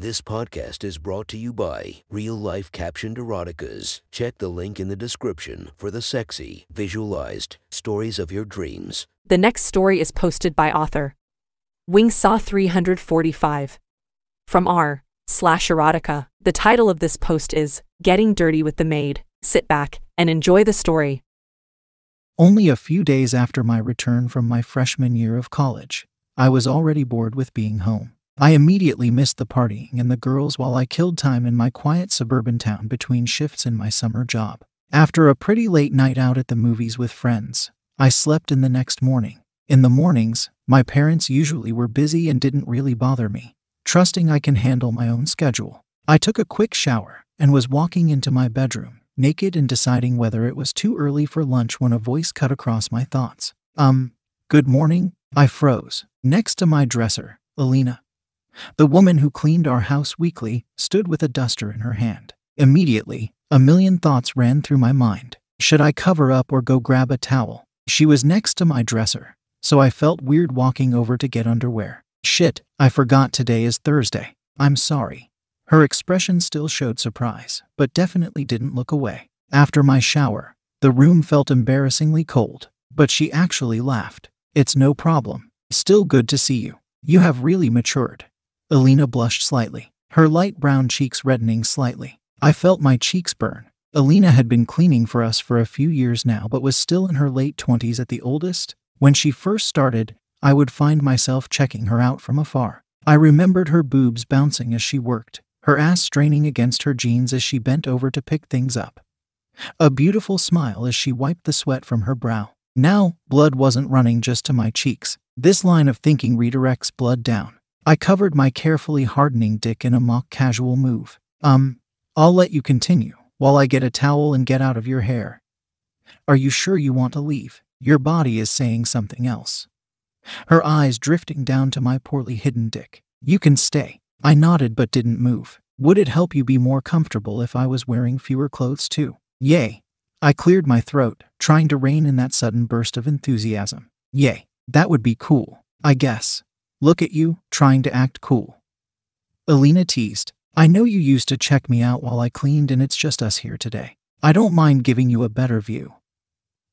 This podcast is brought to you by Real Life Captioned Eroticas. Check the link in the description for the sexy, visualized stories of your dreams. The next story is posted by author Wingsaw 345 from r slash erotica. The title of this post is Getting Dirty with the Maid. Sit back and enjoy the story. Only a few days after my return from my freshman year of college, I was already bored with being home. I immediately missed the partying and the girls while I killed time in my quiet suburban town between shifts in my summer job. After a pretty late night out at the movies with friends, I slept in the next morning. In the mornings, my parents usually were busy and didn't really bother me, trusting I can handle my own schedule. I took a quick shower and was walking into my bedroom, naked and deciding whether it was too early for lunch when a voice cut across my thoughts. Um, good morning? I froze. Next to my dresser, Alina, the woman who cleaned our house weekly stood with a duster in her hand. Immediately, a million thoughts ran through my mind. Should I cover up or go grab a towel? She was next to my dresser, so I felt weird walking over to get underwear. Shit, I forgot today is Thursday. I'm sorry. Her expression still showed surprise, but definitely didn't look away. After my shower, the room felt embarrassingly cold, but she actually laughed. It's no problem. Still good to see you. You have really matured. Alina blushed slightly, her light brown cheeks reddening slightly. I felt my cheeks burn. Alina had been cleaning for us for a few years now, but was still in her late 20s at the oldest. When she first started, I would find myself checking her out from afar. I remembered her boobs bouncing as she worked, her ass straining against her jeans as she bent over to pick things up. A beautiful smile as she wiped the sweat from her brow. Now, blood wasn't running just to my cheeks. This line of thinking redirects blood down. I covered my carefully hardening dick in a mock casual move. Um, I'll let you continue while I get a towel and get out of your hair. Are you sure you want to leave? Your body is saying something else. Her eyes drifting down to my poorly hidden dick. You can stay. I nodded but didn't move. Would it help you be more comfortable if I was wearing fewer clothes too? Yay. I cleared my throat, trying to rein in that sudden burst of enthusiasm. Yay. That would be cool, I guess. Look at you, trying to act cool. Alina teased. I know you used to check me out while I cleaned, and it's just us here today. I don't mind giving you a better view.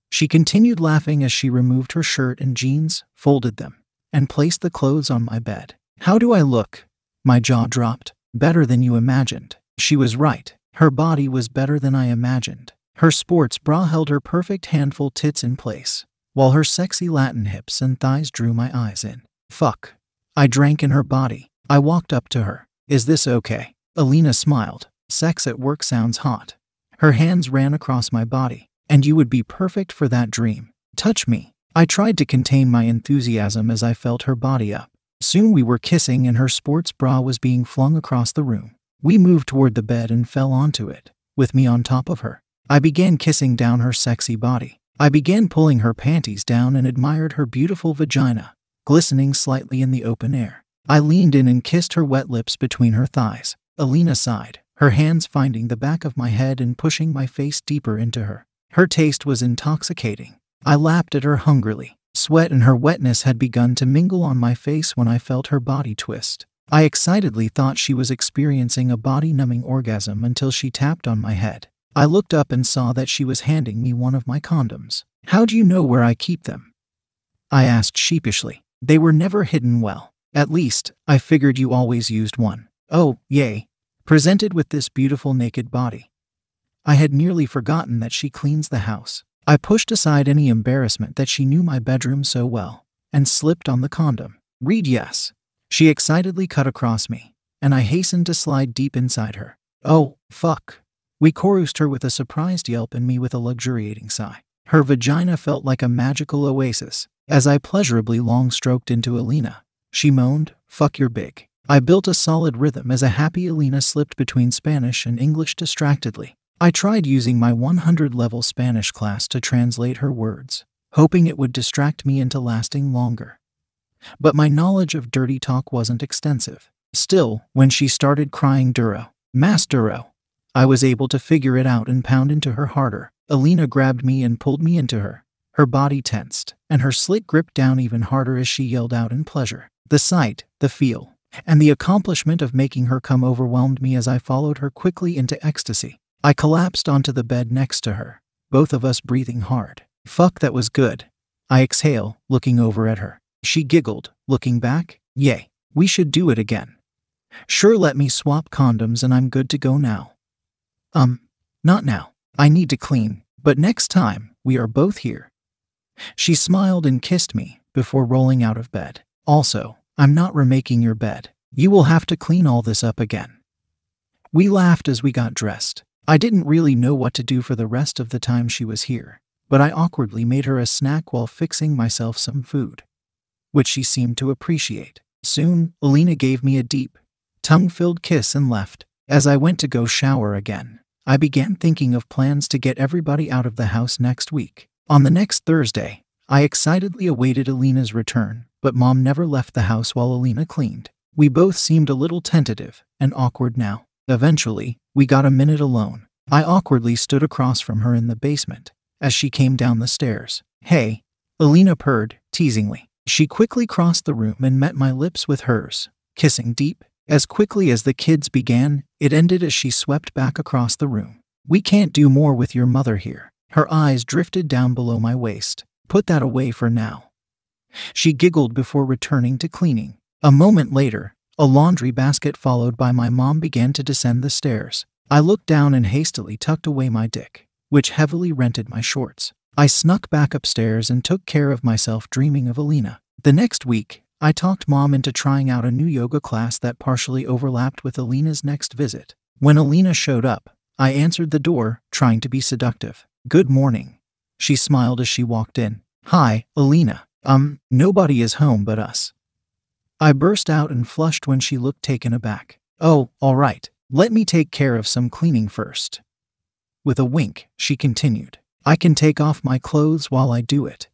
She continued laughing as she removed her shirt and jeans, folded them, and placed the clothes on my bed. How do I look? My jaw dropped. Better than you imagined. She was right. Her body was better than I imagined. Her sports bra held her perfect handful tits in place, while her sexy Latin hips and thighs drew my eyes in. Fuck. I drank in her body. I walked up to her. Is this okay? Alina smiled. Sex at work sounds hot. Her hands ran across my body. And you would be perfect for that dream. Touch me. I tried to contain my enthusiasm as I felt her body up. Soon we were kissing and her sports bra was being flung across the room. We moved toward the bed and fell onto it, with me on top of her. I began kissing down her sexy body. I began pulling her panties down and admired her beautiful vagina, glistening slightly in the open air. I leaned in and kissed her wet lips between her thighs. Alina sighed, her hands finding the back of my head and pushing my face deeper into her. Her taste was intoxicating. I lapped at her hungrily. Sweat and her wetness had begun to mingle on my face when I felt her body twist. I excitedly thought she was experiencing a body numbing orgasm until she tapped on my head. I looked up and saw that she was handing me one of my condoms. How do you know where I keep them? I asked sheepishly. They were never hidden well. At least, I figured you always used one. Oh, yay. Presented with this beautiful naked body. I had nearly forgotten that she cleans the house. I pushed aside any embarrassment that she knew my bedroom so well and slipped on the condom. Read yes. She excitedly cut across me, and I hastened to slide deep inside her. Oh, fuck. We chorused her with a surprised yelp and me with a luxuriating sigh. Her vagina felt like a magical oasis, as I pleasurably long stroked into Alina, she moaned, Fuck your big. I built a solid rhythm as a happy Alina slipped between Spanish and English distractedly. I tried using my 100 level Spanish class to translate her words, hoping it would distract me into lasting longer. But my knowledge of dirty talk wasn't extensive. Still, when she started crying Duro, Mas Duro, I was able to figure it out and pound into her harder. Alina grabbed me and pulled me into her, her body tensed, and her slit gripped down even harder as she yelled out in pleasure. The sight, the feel, And the accomplishment of making her come overwhelmed me as I followed her quickly into ecstasy. I collapsed onto the bed next to her, both of us breathing hard. Fuck, that was good. I exhale, looking over at her. She giggled, looking back. Yay, we should do it again. Sure, let me swap condoms and I'm good to go now. Um, not now. I need to clean, but next time, we are both here. She smiled and kissed me before rolling out of bed. Also, I'm not remaking your bed. You will have to clean all this up again. We laughed as we got dressed. I didn't really know what to do for the rest of the time she was here, but I awkwardly made her a snack while fixing myself some food, which she seemed to appreciate. Soon, Alina gave me a deep, tongue filled kiss and left. As I went to go shower again, I began thinking of plans to get everybody out of the house next week. On the next Thursday, I excitedly awaited Alina's return, but mom never left the house while Alina cleaned. We both seemed a little tentative and awkward now. Eventually, we got a minute alone. I awkwardly stood across from her in the basement as she came down the stairs. Hey, Alina purred, teasingly. She quickly crossed the room and met my lips with hers, kissing deep. As quickly as the kids began, it ended as she swept back across the room. We can't do more with your mother here. Her eyes drifted down below my waist. Put that away for now. She giggled before returning to cleaning. A moment later, a laundry basket followed by my mom began to descend the stairs. I looked down and hastily tucked away my dick, which heavily rented my shorts. I snuck back upstairs and took care of myself, dreaming of Alina. The next week, I talked mom into trying out a new yoga class that partially overlapped with Alina's next visit. When Alina showed up, I answered the door, trying to be seductive. Good morning. She smiled as she walked in. Hi, Alina. Um, nobody is home but us. I burst out and flushed when she looked taken aback. Oh, all right. Let me take care of some cleaning first. With a wink, she continued. I can take off my clothes while I do it.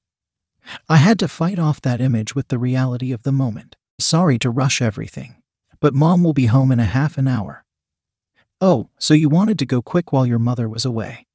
I had to fight off that image with the reality of the moment. Sorry to rush everything, but mom will be home in a half an hour. Oh, so you wanted to go quick while your mother was away.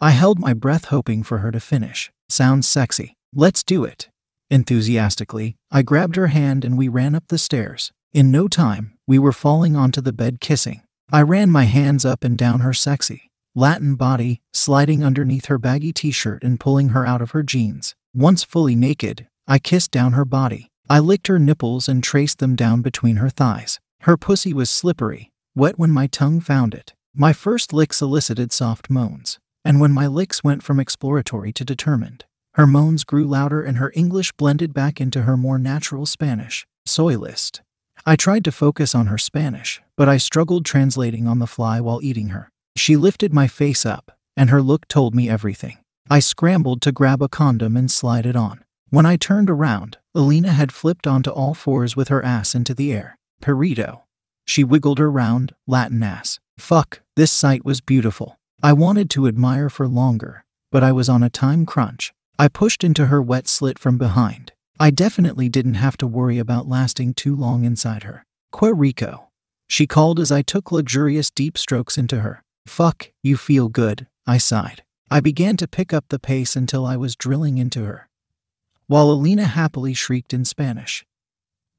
I held my breath hoping for her to finish. Sounds sexy. Let's do it. Enthusiastically, I grabbed her hand and we ran up the stairs. In no time, we were falling onto the bed kissing. I ran my hands up and down her sexy, Latin body, sliding underneath her baggy t shirt and pulling her out of her jeans. Once fully naked, I kissed down her body. I licked her nipples and traced them down between her thighs. Her pussy was slippery, wet when my tongue found it. My first lick solicited soft moans, and when my licks went from exploratory to determined, her moans grew louder and her English blended back into her more natural Spanish. Soy list. I tried to focus on her Spanish, but I struggled translating on the fly while eating her. She lifted my face up, and her look told me everything. I scrambled to grab a condom and slide it on. When I turned around, Alina had flipped onto all fours with her ass into the air. Perito. She wiggled her round, Latin ass. Fuck, this sight was beautiful. I wanted to admire for longer, but I was on a time crunch. I pushed into her wet slit from behind. I definitely didn't have to worry about lasting too long inside her. Que rico. She called as I took luxurious deep strokes into her. Fuck, you feel good, I sighed. I began to pick up the pace until I was drilling into her, while Alina happily shrieked in Spanish,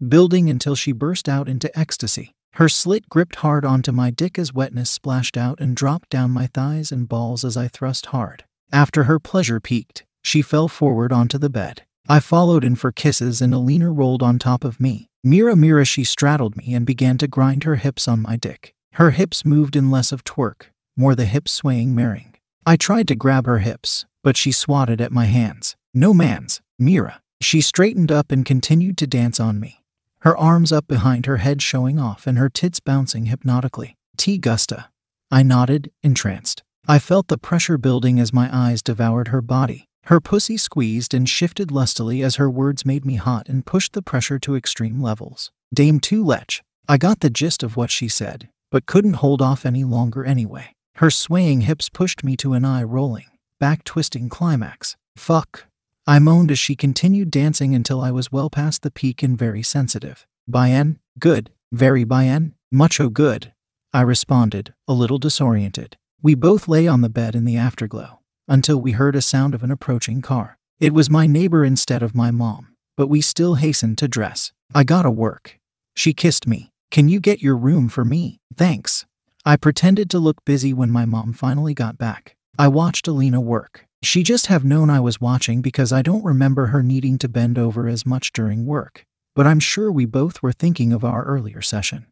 building until she burst out into ecstasy. Her slit gripped hard onto my dick as wetness splashed out and dropped down my thighs and balls as I thrust hard. After her pleasure peaked, she fell forward onto the bed. I followed in for kisses and Alina rolled on top of me. Mira Mira she straddled me and began to grind her hips on my dick. Her hips moved in less of twerk, more the hips swaying marrying. I tried to grab her hips, but she swatted at my hands. No man's, Mira. She straightened up and continued to dance on me, her arms up behind her head showing off and her tits bouncing hypnotically. T. Gusta. I nodded, entranced. I felt the pressure building as my eyes devoured her body. Her pussy squeezed and shifted lustily as her words made me hot and pushed the pressure to extreme levels. Dame Tu Lech. I got the gist of what she said, but couldn't hold off any longer anyway. Her swaying hips pushed me to an eye rolling, back twisting climax. Fuck. I moaned as she continued dancing until I was well past the peak and very sensitive. Bien, good, very bien, mucho good. I responded, a little disoriented. We both lay on the bed in the afterglow until we heard a sound of an approaching car. It was my neighbor instead of my mom, but we still hastened to dress. I gotta work. She kissed me. Can you get your room for me? Thanks. I pretended to look busy when my mom finally got back. I watched Alina work. She just have known I was watching because I don't remember her needing to bend over as much during work. But I'm sure we both were thinking of our earlier session.